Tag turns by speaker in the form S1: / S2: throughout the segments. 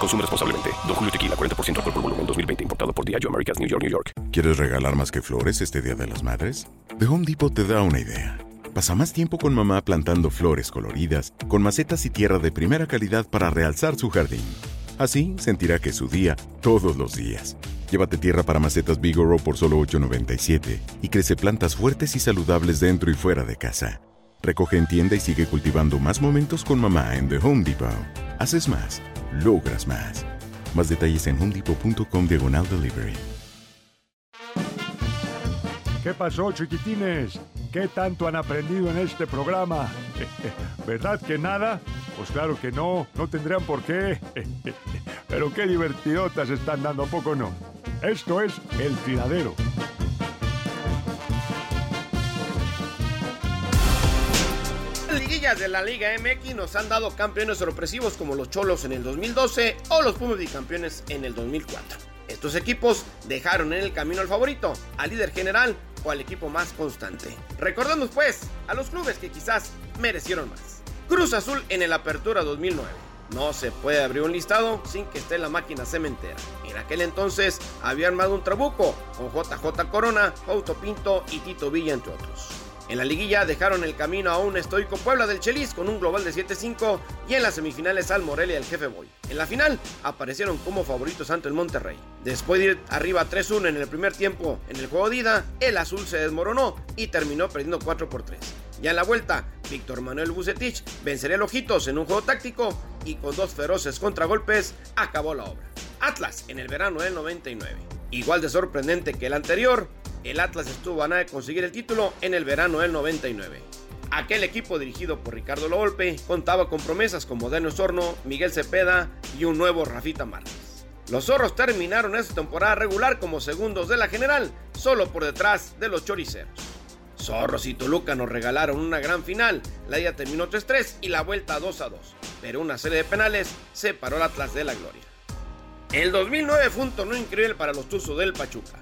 S1: Consume responsablemente. Don Julio Tequila, 40% alcohol por volumen, 2020. Importado por Diageo Americas, New York, New York.
S2: ¿Quieres regalar más que flores este Día de las Madres? The Home Depot te da una idea. Pasa más tiempo con mamá plantando flores coloridas, con macetas y tierra de primera calidad para realzar su jardín. Así sentirá que es su día todos los días. Llévate tierra para macetas Bigoro por solo $8.97 y crece plantas fuertes y saludables dentro y fuera de casa. Recoge en tienda y sigue cultivando más momentos con mamá en The Home Depot. Haces más, logras más. Más detalles en homedepot.com diagonal delivery.
S3: ¿Qué pasó, chiquitines? ¿Qué tanto han aprendido en este programa? ¿Verdad que nada? Pues claro que no, no tendrían por qué. Pero qué divertidotas están dando, ¿a poco no? Esto es El Tiradero.
S4: De la Liga MX nos han dado campeones sorpresivos como los Cholos en el 2012 o los Pumas bicampeones en el 2004. Estos equipos dejaron en el camino al favorito, al líder general o al equipo más constante. Recordemos pues a los clubes que quizás merecieron más. Cruz Azul en el Apertura 2009. No se puede abrir un listado sin que esté la máquina cementera. En aquel entonces había armado un trabuco con JJ Corona, Auto Pinto y Tito Villa entre otros. En la liguilla dejaron el camino a un estoico Puebla del Chelis con un global de 7-5 y en las semifinales al Morelia al Jefe Boy. En la final aparecieron como favoritos ante el Monterrey. Después de ir arriba 3-1 en el primer tiempo en el juego de ida, el azul se desmoronó y terminó perdiendo 4 por 3. Ya en la vuelta, Víctor Manuel Bucetich vencería a Ojitos en un juego táctico y con dos feroces contragolpes acabó la obra. Atlas en el verano del 99. Igual de sorprendente que el anterior, el Atlas estuvo a nada de conseguir el título en el verano del 99. Aquel equipo dirigido por Ricardo Lolpe contaba con promesas como Daniel Sorno, Miguel Cepeda y un nuevo Rafita Márquez. Los zorros terminaron esta temporada regular como segundos de la general, solo por detrás de los choriceros. Zorros y Toluca nos regalaron una gran final, la ida terminó 3-3 y la vuelta 2-2, pero una serie de penales separó al Atlas de la gloria. El 2009 fue un torneo increíble para los Tuzos del Pachuca.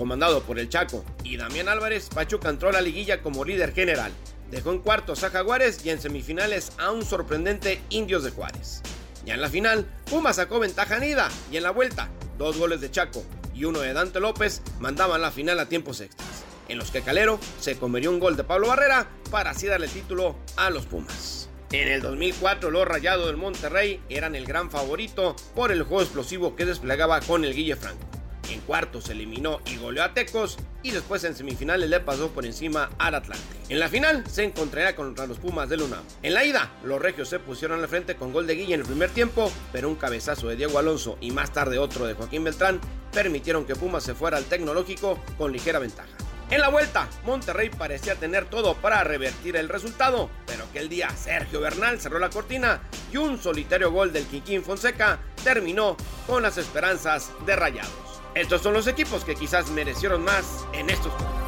S4: Comandado por el Chaco y Damián Álvarez, Pachuca entró a la liguilla como líder general. Dejó en cuartos a Jaguares y en semifinales a un sorprendente Indios de Juárez. Ya en la final, Puma sacó ventaja en ida y en la vuelta, dos goles de Chaco y uno de Dante López mandaban la final a tiempos extras, en los que Calero se comería un gol de Pablo Barrera para así darle título a los Pumas. En el 2004 los Rayados del Monterrey eran el gran favorito por el juego explosivo que desplegaba con el Guille Franco. En cuartos se eliminó y goleó a Tecos y después en semifinales le pasó por encima al Atlante. En la final se encontraría contra los Pumas del UNAM. En la ida, los regios se pusieron al frente con gol de Guille en el primer tiempo, pero un cabezazo de Diego Alonso y más tarde otro de Joaquín Beltrán permitieron que Pumas se fuera al tecnológico con ligera ventaja. En la vuelta, Monterrey parecía tener todo para revertir el resultado, pero aquel día Sergio Bernal cerró la cortina y un solitario gol del Quiquín Fonseca terminó con las esperanzas de Rayados. Estos son los equipos que quizás merecieron más en estos juegos.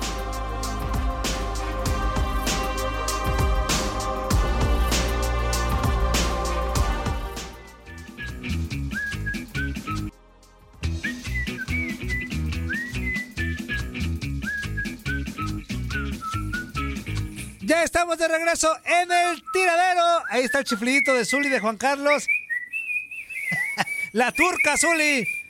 S5: Ya estamos de regreso en el tiradero. Ahí está el chiflidito de Zuli de Juan Carlos. La turca Zuli.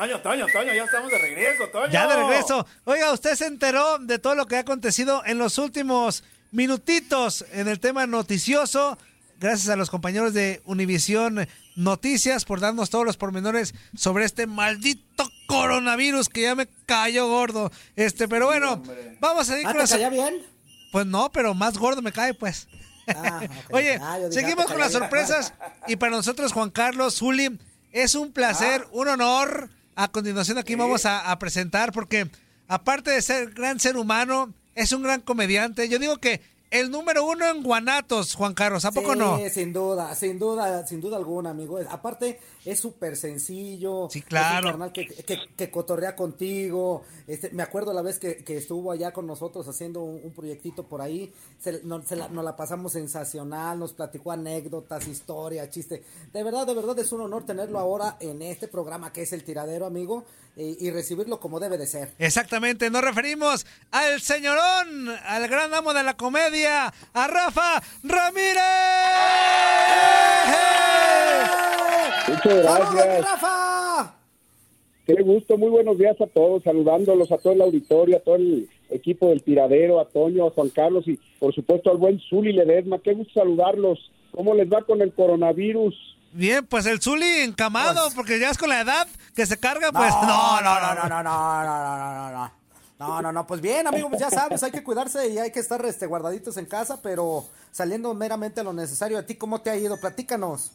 S6: Toño, Toño, Toño, ya estamos de regreso, Toño.
S5: Ya de regreso. Oiga, usted se enteró de todo lo que ha acontecido en los últimos minutitos en el tema noticioso. Gracias a los compañeros de Univisión Noticias por darnos todos los pormenores sobre este maldito coronavirus que ya me cayó gordo. Este, pero bueno, vamos a ir
S7: ¿Ah,
S5: con
S7: caía bien?
S5: Pues no, pero más gordo me cae, pues.
S7: Ah.
S5: Oye,
S7: Ah,
S5: seguimos con las sorpresas y para nosotros, Juan Carlos, Zuli, es un placer, un honor. A continuación aquí vamos a, a presentar porque aparte de ser gran ser humano, es un gran comediante. Yo digo que el número uno en Guanatos, Juan Carlos, ¿a poco
S7: sí,
S5: no?
S7: sin duda, sin duda, sin duda alguna, amigo. Aparte, es súper sencillo.
S5: Sí, claro.
S7: Es un que, que, que cotorrea contigo. Este, me acuerdo la vez que, que estuvo allá con nosotros haciendo un, un proyectito por ahí. Se, no- se la, nos la pasamos sensacional, nos platicó anécdotas, historias, chiste. De verdad, de verdad es un honor tenerlo ahora en este programa que es El Tiradero, amigo, y, y recibirlo como debe de ser.
S5: Exactamente, nos referimos al señorón, al gran amo de la comedia, a Rafa Ramírez.
S8: Muchas gracias.
S7: Rafa!
S8: Qué gusto, muy buenos días a todos, saludándolos a todo el auditorio, a todo el equipo del tiradero, a Toño, a Juan Carlos y por supuesto al buen Zuli Ledesma. Qué gusto saludarlos. ¿Cómo les va con el coronavirus?
S5: Bien, pues el Zuli encamado, porque ya es con la edad que se carga, pues
S7: no, no, no, no, no, no, no. no. no, no no, no, pues bien, amigo, pues ya sabes, hay que cuidarse y hay que estar este, guardaditos en casa, pero saliendo meramente a lo necesario. ¿A ti cómo te ha ido? Platícanos.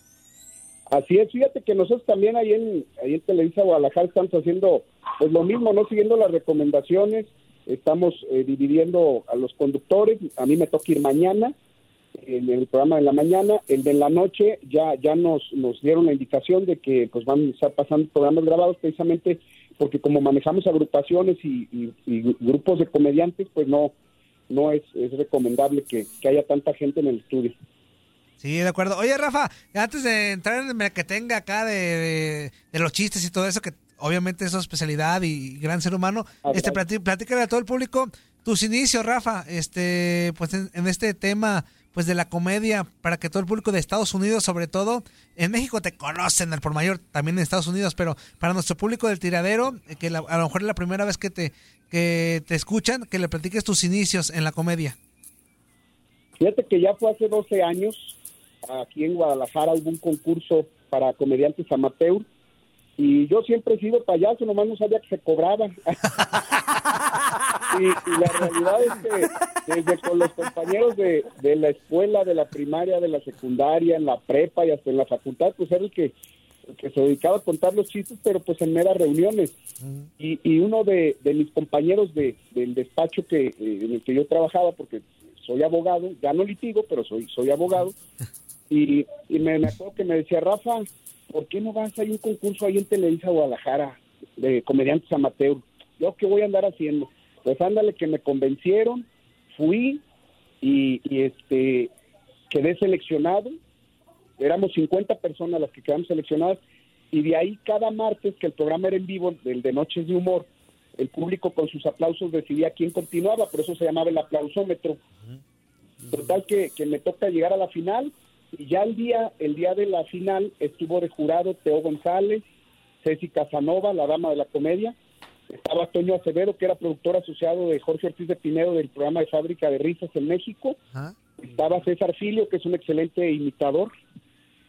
S8: Así es, fíjate que nosotros también ahí en, ahí en Televisa Guadalajara estamos haciendo pues lo mismo, no siguiendo las recomendaciones, estamos eh, dividiendo a los conductores, a mí me toca ir mañana en el programa de la mañana, el de la noche ya ya nos nos dieron la indicación de que pues van a estar pasando programas grabados precisamente porque como manejamos agrupaciones y, y- y grupos de comediantes, pues no no es, es recomendable que, que haya tanta gente en el estudio.
S5: Sí, de acuerdo. Oye, Rafa, antes de entrar en el que tenga acá de, de- de los chistes y todo eso, que obviamente es su especialidad y gran ser humano, este platí- platícale a todo el público tus inicios, Rafa, este, pues en, en este tema pues de la comedia, para que todo el público de Estados Unidos, sobre todo, en México te conocen al por mayor, también en Estados Unidos, pero para nuestro público del tiradero, eh, que la- a lo mejor es la primera vez que te, que te escuchan, que le platiques tus inicios en la comedia.
S8: Fíjate que ya fue hace 12 años, aquí en Guadalajara hubo un concurso para comediantes amateur y yo siempre he sido payaso, nomás no sabía que se cobraba. y, la realidad es que desde con los compañeros de, de la escuela, de la primaria, de la secundaria, en la prepa y hasta en la facultad, pues era el que, que se dedicaba a contar los chistes, pero pues en meras reuniones. Y, y uno de, de mis compañeros de, del despacho que eh, en el que yo trabajaba, porque soy abogado, ya no litigo, pero soy, soy abogado, y, y me, acuerdo que me decía, Rafa, ¿por qué no vas a un concurso ahí en Televisa Guadalajara de comediantes amateur? ¿Yo qué voy a andar haciendo? Pues ándale, que me convencieron, fui y, y este quedé seleccionado. Éramos 50 personas las que quedamos seleccionadas y de ahí cada martes que el programa era en vivo, el de Noches de Humor, el público con sus aplausos decidía quién continuaba, por eso se llamaba el aplausómetro. Total que, que me toca llegar a la final y ya el día, el día de la final estuvo de jurado Teo González, Ceci Casanova, la dama de la comedia, estaba Toño Acevedo, que era productor asociado de Jorge Ortiz de Pinedo del programa de Fábrica de Risas en México, estaba César Filio, que es un excelente imitador,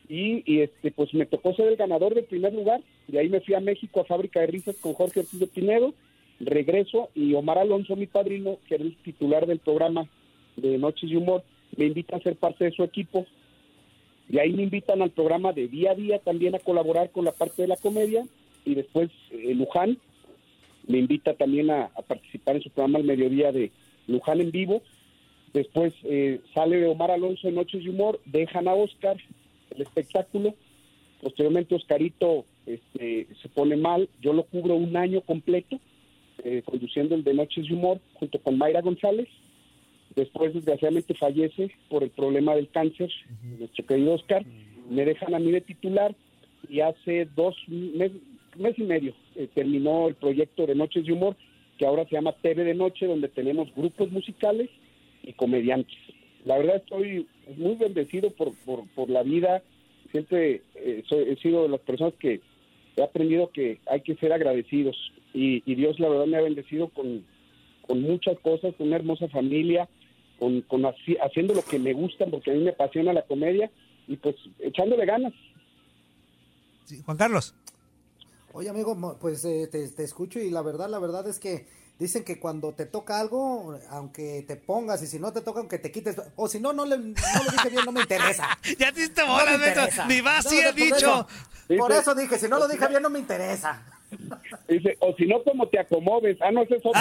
S8: y, y, este pues me tocó ser el ganador del primer lugar, de ahí me fui a México a Fábrica de Risas con Jorge Ortiz de Pinedo, regreso y Omar Alonso, mi padrino, que era el titular del programa de Noches de Humor, me invita a ser parte de su equipo. Y ahí me invitan al programa de día a día también a colaborar con la parte de la comedia. Y después eh, Luján me invita también a, a participar en su programa al mediodía de Luján en vivo. Después eh, sale de Omar Alonso en Noches de Humor, dejan a Oscar el espectáculo. Posteriormente Oscarito este, se pone mal, yo lo cubro un año completo, eh, conduciendo el de Noches de Humor junto con Mayra González. Después, desgraciadamente, fallece por el problema del cáncer, nuestro querido Oscar. Me dejan a mí de titular y hace dos meses, mes y medio eh, terminó el proyecto de Noches de Humor que ahora se llama TV de Noche, donde tenemos grupos musicales y comediantes. La verdad estoy muy bendecido por, por, por la vida. Siempre eh, soy- he sido de las personas que he aprendido que hay que ser agradecidos. Y, Dios, la verdad, me ha bendecido con, con muchas cosas, con una hermosa familia, con, con haci- haciendo lo que me gusta, porque a mí me apasiona la comedia y pues echándole ganas.
S5: Sí, Juan Carlos.
S7: Oye, amigo, pues eh, te, te escucho y la verdad, la verdad es que dicen que cuando te toca algo, aunque te pongas y si no te toca, aunque te quites, o si no, no le, no lo dije bien, no me interesa.
S5: ya te diste
S7: No
S5: Beto.
S7: interesa.
S5: Ni vas,
S7: No,
S5: sí
S7: no,
S5: he
S7: por
S5: dicho.
S7: eso- Por eso dije, si no lo dije bien, no me interesa.
S8: Dice, o si no, como te acomodes. Ah, no, ese es otro.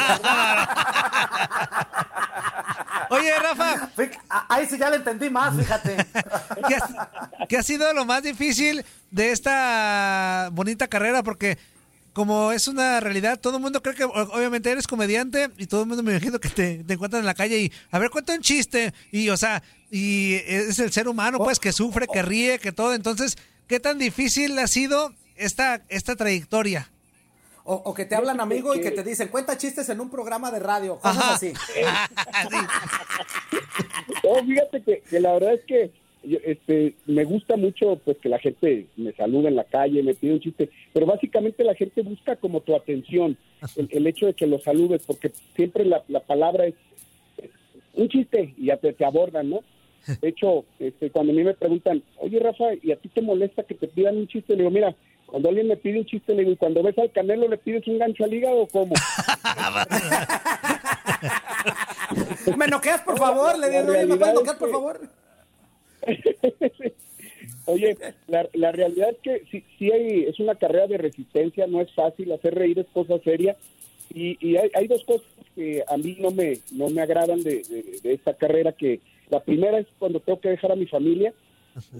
S5: Oye, Rafa,
S7: Ahí sí ya le entendí más, fíjate.
S5: ¿qué ha, qué ha sido lo más difícil de esta bonita carrera? Porque como es una realidad, todo el mundo cree que obviamente eres comediante y todo el mundo me imagino que te, te encuentran en la calle y a ver, cuenta un chiste y o sea, y es el ser humano pues que sufre, que ríe, que todo. Entonces, ¿qué tan difícil ha sido esta, esta trayectoria?
S7: O, o que te hablan amigo y que te dicen, cuenta chistes en un programa de radio, cosas
S5: Ajá.
S7: así.
S8: No, fíjate que, que la verdad es que yo, este, me gusta mucho pues que la gente me saluda en la calle, me pide un chiste, pero básicamente la gente busca como tu atención, el, el hecho de que lo saludes, porque siempre la, la palabra es es un chiste y ya te, te abordan, ¿no? De hecho, este, cuando a mí me preguntan, oye Rafa, ¿y a ti te molesta que te pidan un chiste? Le digo, mira, cuando alguien me pide un chiste, le digo, ¿y cuando ves al canelo le pides un gancho al hígado o cómo?
S7: ¿Me noqueas, por favor? Le digo, oye, ¿me puedes noquear, por favor?
S8: Oye, la, la realidad es que sí, sí hay, es una carrera de resistencia, no es fácil, hacer reír es cosa seria. Y, y hay, hay dos cosas que a mí no me, no me agradan de, de- de esta carrera, que la primera es cuando tengo que dejar a mi familia,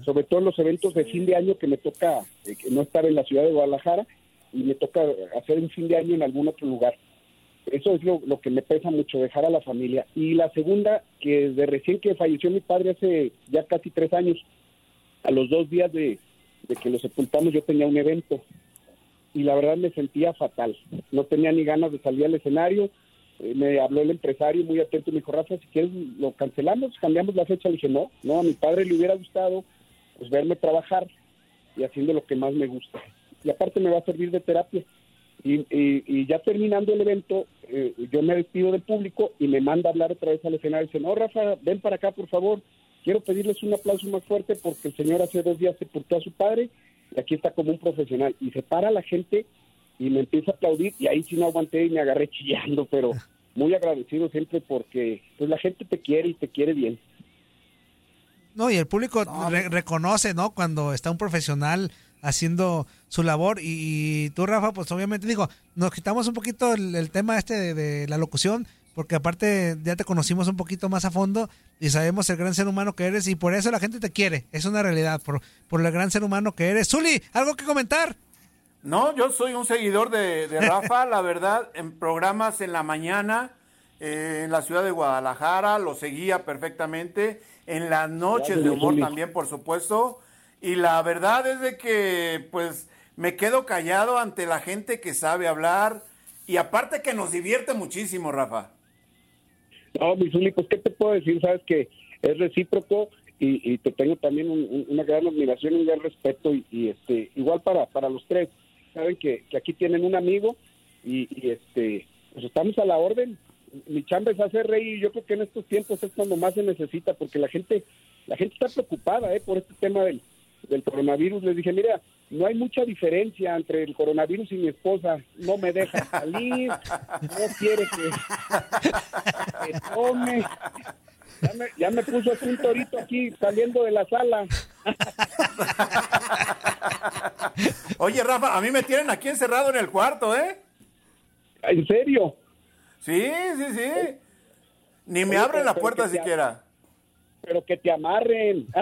S8: sobre todo los eventos de fin de año que me toca eh, que no estar en la ciudad de Guadalajara y me toca hacer un fin de año en algún otro lugar. Eso es lo, lo que me pesa mucho, dejar a la familia. Y la segunda, que de recién que falleció mi padre hace ya casi tres años, a los dos días de, de que lo sepultamos yo tenía un evento y la verdad me sentía fatal. No tenía ni ganas de salir al escenario. Eh, me habló el empresario muy atento y me dijo, Rafa, si quieres lo cancelamos, cambiamos la fecha. Le dije, no, no, a mi padre le hubiera gustado pues verme trabajar y haciendo lo que más me gusta. Y aparte me va a servir de terapia. Y, y- ya terminando el evento, eh, yo me despido del público y me manda a hablar otra vez al escenario. Dice, no, Rafa, ven para acá, por favor. Quiero pedirles un aplauso más fuerte porque el señor hace dos días sepultó a su padre y aquí está como un profesional. Y se para la gente y me empieza a aplaudir y ahí sí no aguanté y me agarré chillando, pero muy agradecido siempre porque pues la gente te quiere y te quiere bien.
S5: No, y el público re- reconoce, ¿no? Cuando está un profesional haciendo su labor. Y, y tú, Rafa, pues obviamente digo, nos quitamos un poquito el, el tema este de, de la locución, porque aparte ya te conocimos un poquito más a fondo y sabemos el gran ser humano que eres y por eso la gente te quiere. Es una realidad, por, por el gran ser humano que eres. Zuli, ¿algo que comentar?
S6: No, yo soy un seguidor de, de Rafa, la verdad, en programas en la mañana, eh, en la ciudad de Guadalajara, lo seguía perfectamente, en las noches de humor también, por supuesto, y la verdad es de que, pues, me quedo callado ante la gente que sabe hablar, y aparte que nos divierte muchísimo, Rafa.
S8: No, mi Zuli, pues qué te puedo decir, sabes que es recíproco y, y te tengo también un- un- una gran admiración, un gran respeto y, y, este igual para para los tres. Saben que, que aquí tienen un amigo y, este pues estamos a la orden. Mi chamba es hacer reír yo creo que en estos tiempos es cuando más se necesita porque la gente la gente está preocupada eh, por este tema del, del coronavirus. Les dije, mira, no hay mucha diferencia entre el coronavirus y mi esposa. No me deja salir, no quiere que, que tome. Ya me, ya me puso un torito aquí saliendo de la sala.
S6: Oye, Rafa, a mí me tienen aquí encerrado en el cuarto, ¿eh?
S8: ¿En serio?
S6: Sí, sí, sí. Ni me
S8: Oye,
S6: abren la
S8: pero
S6: puerta siquiera.
S8: Pero que te amarren.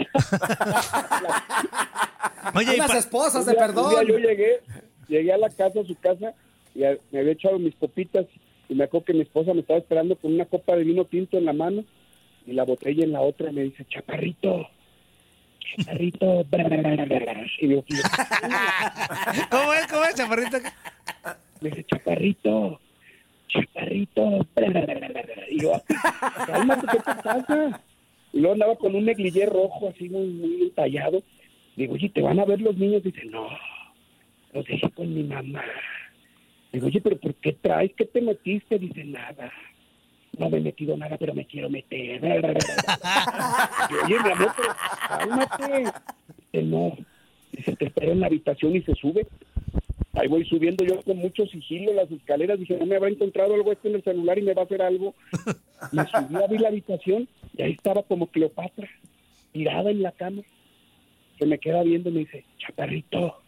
S5: Oye, pa-
S7: esposas de
S8: día- un día
S7: perdón.
S8: yo llegué, llegué a la casa, a su casa, y a- me había echado mis copitas, y me acuerdo que mi esposa me estaba esperando con una copa de vino tinto en la mano, y la botella en la otra, y me dice, chaparrito, chaparrito, y digo,
S5: ¿Cómo es, cómo es, chaparrito?
S8: me dice, chaparrito, chaparrito. Y yo, cálmate, ¿qué te pasa? Y luego andaba con un negligé rojo así muy, muy entallado. Digo, oye, ¿te van a ver los niños? Dice, no, los dejé con mi mamá. Digo, oye, ¿pero por qué traes? ¿Qué te metiste? Dice, nada. No me he metido nada, pero me quiero meter. Digo, oye, mi amor, pero cálmate. Dice, no. Dice, te espero en la habitación y se sube. Ahí voy subiendo yo con mucho sigilo las escaleras. Dije, no me habrá encontrado algo este en el celular y me va a hacer algo. Me subí a ver la habitación y ahí estaba como Cleopatra, tirada en la cama. Se me queda viendo y me dice, chaparrito,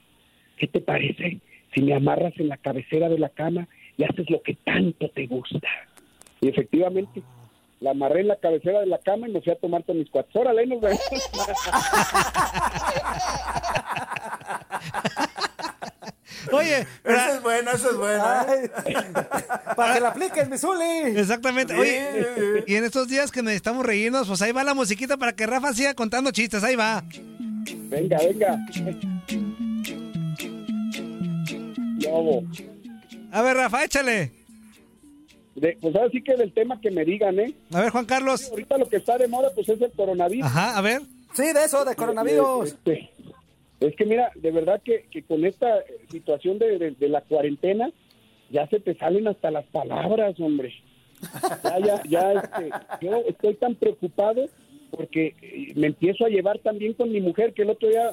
S8: ¿qué te parece si me amarras en la cabecera de la cama y haces lo que tanto te gusta? Y efectivamente, la amarré en la cabecera de la cama y me fui a tomar con mis cuates. Órale, nos vemos.
S5: Oye,
S6: Eso es bueno, eso es bueno. ¿eh?
S7: Para que la apliques, mi Zuli.
S5: Exactamente. Oye, y en estos días que necesitamos reírnos, pues ahí va la musiquita para que Rafa siga contando chistes. Ahí va.
S8: Venga, venga. Lobo.
S5: A ver, Rafa, échale.
S8: De- pues ahora sí que del tema que me digan, ¿eh?
S5: A ver, Juan Carlos.
S8: Ahorita lo que está de moda, pues es el coronavirus.
S5: Ajá, a ver.
S7: Sí, de eso, de coronavirus.
S8: Este, es que mira, de verdad que, que con esta situación de, de- de la cuarentena, ya se te salen hasta las palabras, hombre. Ya, ya, ya, este, yo estoy tan preocupado porque eh, me empiezo a llevar también con mi mujer, que el otro día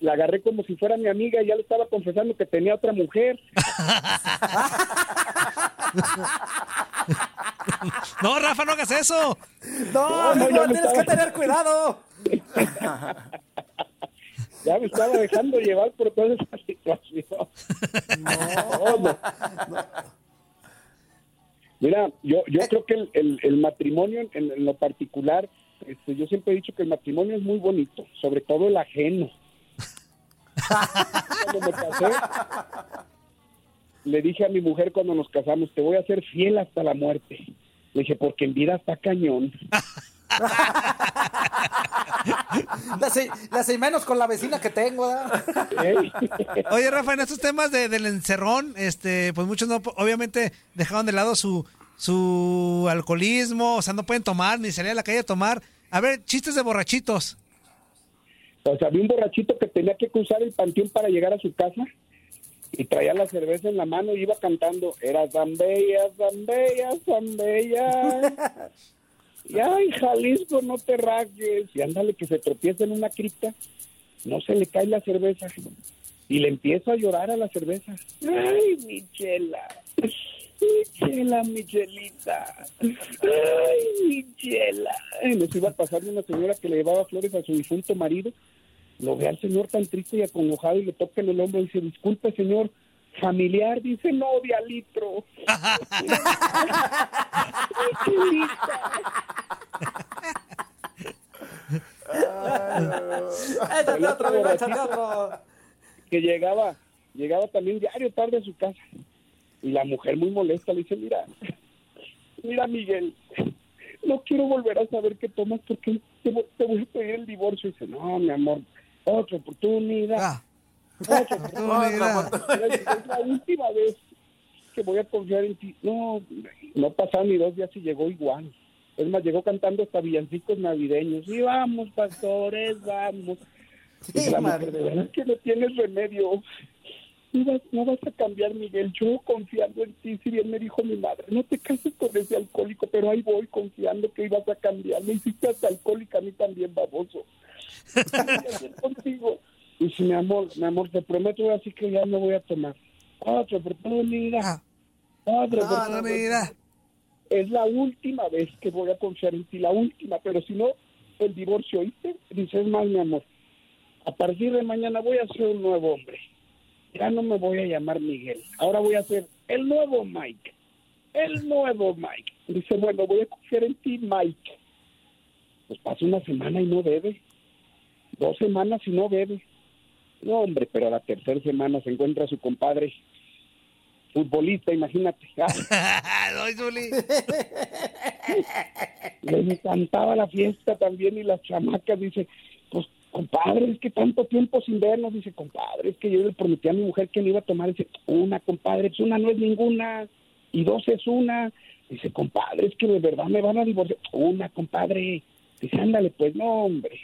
S8: la agarré como si fuera mi amiga y ya le estaba confesando que tenía otra mujer.
S5: No, Rafa, no hagas eso.
S7: No,
S8: No,
S7: tienes que tener cuidado.
S8: Ya me estaba dejando llevar por toda esa situación. No, no. Mira, yo, yo creo que el, el- el matrimonio en, en lo particular, este, yo siempre he dicho que el matrimonio es muy bonito, sobre todo el ajeno. Cuando me casé, le dije a mi mujer cuando nos casamos, te voy a ser fiel hasta la muerte. Le dije, porque en vida está cañón.
S7: La sé, la sé menos con la vecina que tengo.
S5: Oye, Rafa, en estos temas de- del encerrón, este, pues muchos no, obviamente dejaron de lado su, su alcoholismo, o sea, no pueden tomar ni salir a la calle a tomar. A ver, chistes de borrachitos.
S8: O sea, había un borrachito que tenía que cruzar el panteón para llegar a su casa y traía la cerveza en la mano y iba cantando, era tan bella, tan bella, tan bella. Y ay, Jalisco, no te rajes. Y ándale que se tropieza en una cripta, no se le cae la cerveza. Y le empieza a llorar a la cerveza. Ay, Michela. Michela, Michelita. Ay, Michela. Y nos iba pasando una señora que le llevaba flores a su difunto marido. Lo ve al señor tan triste y acongojado y le toca en el hombro y dice, disculpe, señor, familiar, dice, no, de al litro. Michelita.
S7: Échate otro, amigo, échate otro.
S8: que llegaba, llegaba también diario tarde a su casa. Y la mujer muy molesta le dice, mira, mira Miguel, no quiero volver a saber qué tomas porque te voy a pedir el divorcio. Y dice, no, mi amor, otra oportunidad. Otra oportunidad. Es la última vez que voy a confiar en ti. No, no pasaron ni dos días y llegó igual. Es más, llegó cantando hasta villancicos navideños. Y vamos, pastores, vamos. Dice la mujer, de verdad que no tienes remedio. No vas, no vas a cambiar, Miguel. Yo confiando en ti, si bien me dijo mi madre, no te cases con ese alcohólico, pero ahí voy confiando que ibas a cambiar. Me hiciste hasta alcohólica a mí también, baboso. ¿Qué voy a hacer contigo? Y si mi amor, mi amor, te prometo así que ya no voy a tomar. Otra oportunidad. Otra oportunidad. Es la última vez que voy a confiar en ti, la última, pero si no, el divorcio, ¿oíste? Dices más, mi amor. A partir de mañana voy a ser un nuevo hombre. Ya no me voy a llamar Miguel. Ahora voy a ser el nuevo Mike. El nuevo Mike. Dice, bueno, voy a confiar en ti, Mike. Pues pasa una semana y no bebe. Dos semanas y no bebe. No, hombre, pero a la tercera semana se encuentra su compadre futbolista, imagínate.
S5: Zuli.
S8: Le encantaba la fiesta también y las chamacas, dice, pues compadre, es que tanto tiempo sin vernos, dice, compadre, es que yo le prometí a mi mujer que me iba a tomar, dice, una, compadre, pues una no es ninguna. y dos es una. Dice, compadre, es que de verdad me van a divorciar. Una, compadre. Dice, ándale, pues no, hombre.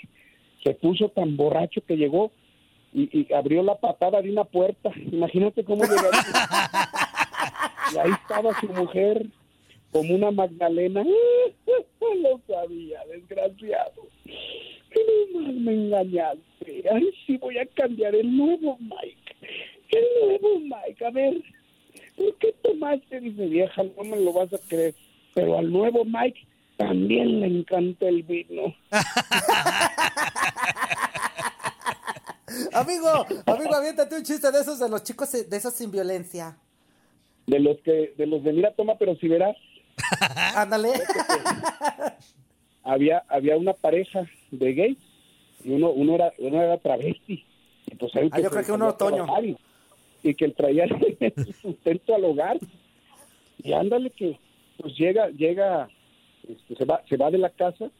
S8: Se puso tan borracho que llegó y, abrió la patada de una puerta. Imagínate cómo llegaría. y ahí estaba su mujer como una Magdalena. Lo sabía, desgraciado. No más me engañaste. Ay, sí, voy a cambiar el nuevo Mike. El nuevo Mike. A ver, ¿por qué tomaste? Dice, vieja, no me lo vas a creer. Pero al nuevo Mike también le encanta el vino.
S7: amigo, amigo, aviéntate un chiste de esos de los chicos, de esos sin violencia.
S8: De los que, de los de mira, toma, pero si verás.
S7: Ándale.
S8: había, había una pareja de gays y uno, uno era, uno era travesti. Y pues
S7: Ah,
S8: que
S7: yo creo que uno otoño.
S8: Y, y que él traía el sustento al hogar. Y ándale que pues llega, llega, este, se va, se va de la casa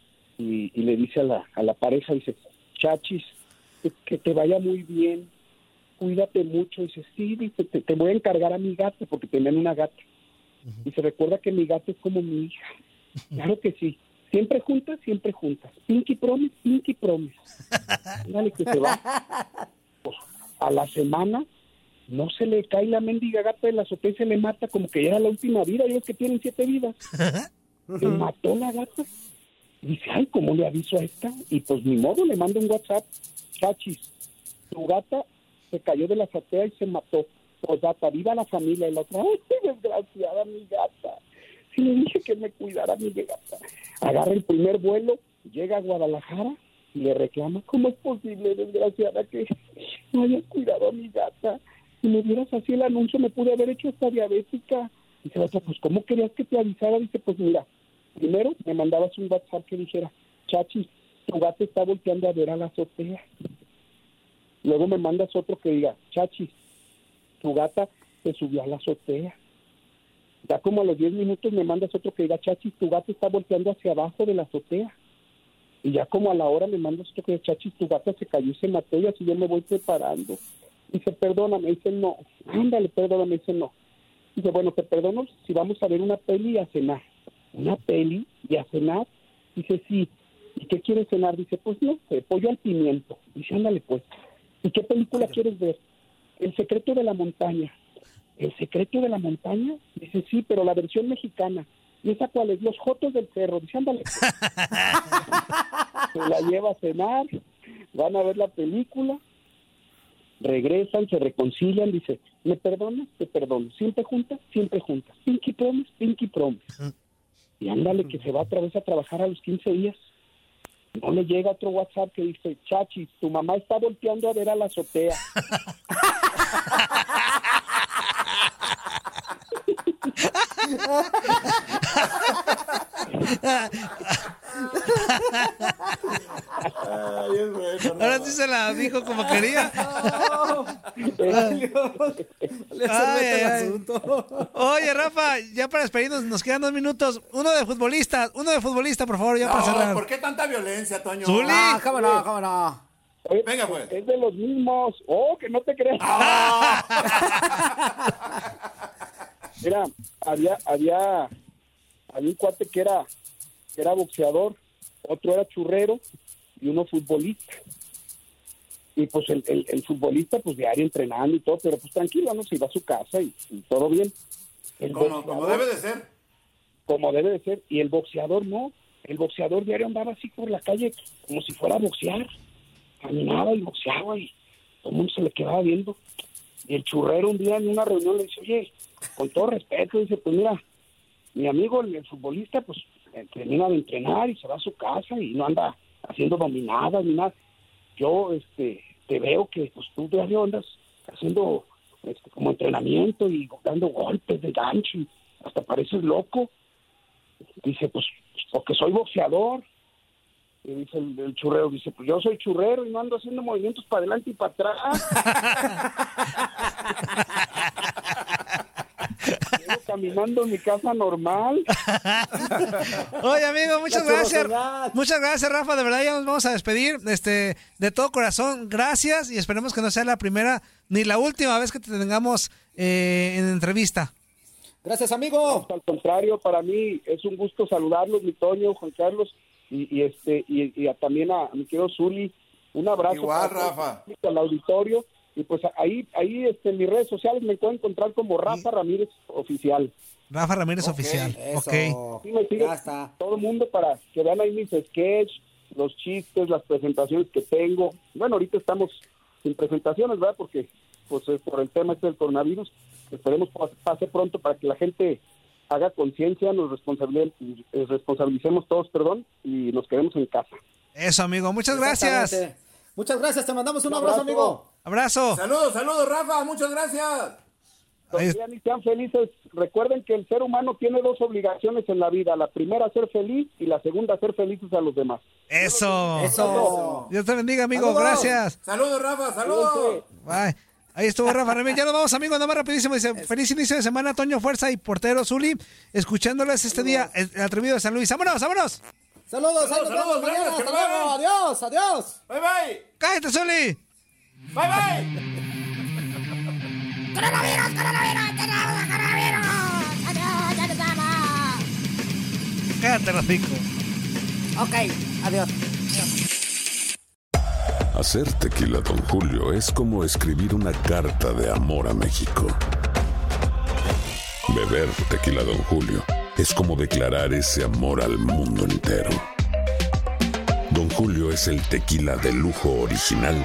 S8: y, y le dice a la, a la pareja, dice, chachis, que, que te vaya muy bien, cuídate mucho. Dice, sí, dice, te, te voy a encargar a mi gata, porque tenían una gata. Y se recuerda que mi gata es como mi hija. Claro que sí. Siempre juntas, siempre juntas. Pinky promise, pinky promise. Dale que se va. Pues, a la semana no se le cae la mendiga gata de la azotea y se le mata como que ya era la última vida. Ellos que tienen siete vidas. Se mató la gata. Dice, ay, ¿cómo le aviso a esta? Y pues ni modo, le mando un WhatsApp. Chachis, tu gata se cayó de la azotea y se mató. Pues gata, viva la familia. Y la otra, ay, qué desgraciada mi gata. Si le dije que me cuidara mi gata. Agarra el primer vuelo, llega a Guadalajara y le reclama, ¿cómo es posible, desgraciada, que no hayas cuidado a mi gata? Si me dieras así el anuncio, me pude haber hecho esta diabética. Dice la otra, pues, ¿cómo querías que te avisara? Dice, pues, mira, primero me mandabas un WhatsApp que dijera, Chachi, tu gata está volteando a ver a la azotea. Luego me mandas otro que diga, Chachi, tu gata se subió a la azotea. Ya como a los 10 minutos me mandas otro que diga, Chachi, tu gata está volteando hacia abajo de la azotea. Y ya como a la hora me mandas otro que diga, Chachi, tu gata se cayó y se mató y así yo me voy preparando. Dice, perdóname, dice, no. Ándale, perdóname, dice, no. Dice, bueno, te perdono si vamos a ver una peli y a cenar. ¿Una peli y a cenar? Dice, sí. ¿Y qué quieres cenar? Dice, pues no sé, pollo al pimiento. Dice, ándale pues. ¿Y qué película quieres ver? El secreto de la montaña. ¿El secreto de la montaña? Dice, sí, pero la versión mexicana. ¿Y esa cuál es? Los Jotos del Cerro. Dice, ándale. pues. Se la lleva a cenar, van a ver la película, regresan, se reconcilian, dice, ¿me perdonas? Te perdono. Siempre juntas, siempre juntas. Pinky promise, pinky promise. Y ándale que se va otra vez a trabajar a los 15 días. No le llega otro WhatsApp que dice, Chachi, tu mamá está volteando a ver a la azotea.
S5: Ahora sí se la dijo como quería.
S7: Le
S5: Ay,
S7: el asunto.
S5: Oye, Rafa, ya para despedirnos, nos quedan dos minutos. Uno de futbolista, uno de futbolista, por favor, ya para
S6: No,
S5: cerrar.
S6: ¿Por qué tanta violencia, Toño?
S5: Zuli.
S7: Ah, no.
S8: Oye,
S6: Venga, pues.
S8: Es de los mismos. Oh, que no te creas. Mira, había, había, había un cuate que era, que era boxeador, otro era churrero y uno futbolista. Y pues el, el, el futbolista, pues diario entrenando y todo, pero pues tranquilo, ¿no? Se iba a su casa y, y todo bien. El
S6: Como, debe de ser.
S8: como debe de ser. Y el boxeador no. El boxeador diario andaba así por la calle como si fuera a boxear. Caminaba y boxeaba y todo el mundo se le quedaba viendo. Y el churrero un día en una reunión le dice, oye, con todo respeto, dice, pues mira, mi amigo, el, el futbolista, pues eh, termina de entrenar y se va a su casa y no anda haciendo dominadas ni nada. Yo este te veo que pues tú diario andas haciendo este, como entrenamiento y dando golpes de gancho y hasta pareces loco. Dice, pues, porque soy boxeador. Y dice el, el churrero, dice, pues yo soy churrero y no ando haciendo movimientos para adelante y para atrás. Caminando en mi casa normal.
S5: Oye, amigo, muchas
S7: La
S5: gracias. Muchas gracias, Rafa. De verdad, ya nos vamos a despedir. Este, de todo corazón, gracias y esperemos que no sea la primera ni la última vez que te tengamos eh, en entrevista.
S7: Gracias, amigo.
S8: al contrario, para mí es un gusto saludarlos, mi Toño, Juan Carlos, y, este y, también a, mi querido Zuli. Un abrazo.
S6: Igual, Rafa.
S8: Al auditorio. Y pues ahí, ahí este, en mis redes sociales me pueden encontrar como Rafa Ramírez Oficial.
S5: Rafa Ramírez Oficial.
S8: ok. ya está. Todo el mundo para que vean ahí mis sketches, los chistes, las presentaciones que tengo. Bueno, ahorita estamos sin presentaciones, ¿verdad? Porque pues por el tema este del coronavirus, esperemos pase pronto para que la gente haga conciencia, nos responsabilicemos todos, perdón, y nos quedemos en casa.
S5: Eso, amigo, muchas gracias.
S7: Muchas gracias, te mandamos un, abrazo, amigo.
S5: Abrazo.
S6: Saludos, saludos, Rafa, muchas gracias.
S8: Sean y sean felices. Recuerden que el ser humano tiene dos obligaciones en la vida. La primera, ser feliz y la segunda, ser felices a los demás.
S5: Eso.
S7: Eso.
S5: Dios te bendiga, amigo. Gracias.
S6: Saludos, Rafa. Saludos.
S5: Bye. Ahí estuvo Rafa Remén. Ya nos vamos, amigos. Nada más rapidísimo. Dice, feliz inicio de semana, Toño Fuerza y portero Zuli. Escuchándoles este día, el, atrevido de San Luis. ¡Vámonos, vámonos!
S7: Saludos, saludos, saludos mañana. Hasta luego. Adiós, adiós.
S6: Bye, bye.
S5: Cállate, Zuli.
S6: Bye, bye.
S9: ¡Coronavirus, coronavirus! ¡Tenemos coronavirus! ¡Adiós, ya nos vamos!
S5: Cállate, Rafico.
S7: Ok, adiós.
S10: Hacer tequila, Don Julio, es como escribir una carta de amor a México. Beber tequila, Don Julio, es como declarar ese amor al mundo entero. Don Julio es el tequila de lujo original,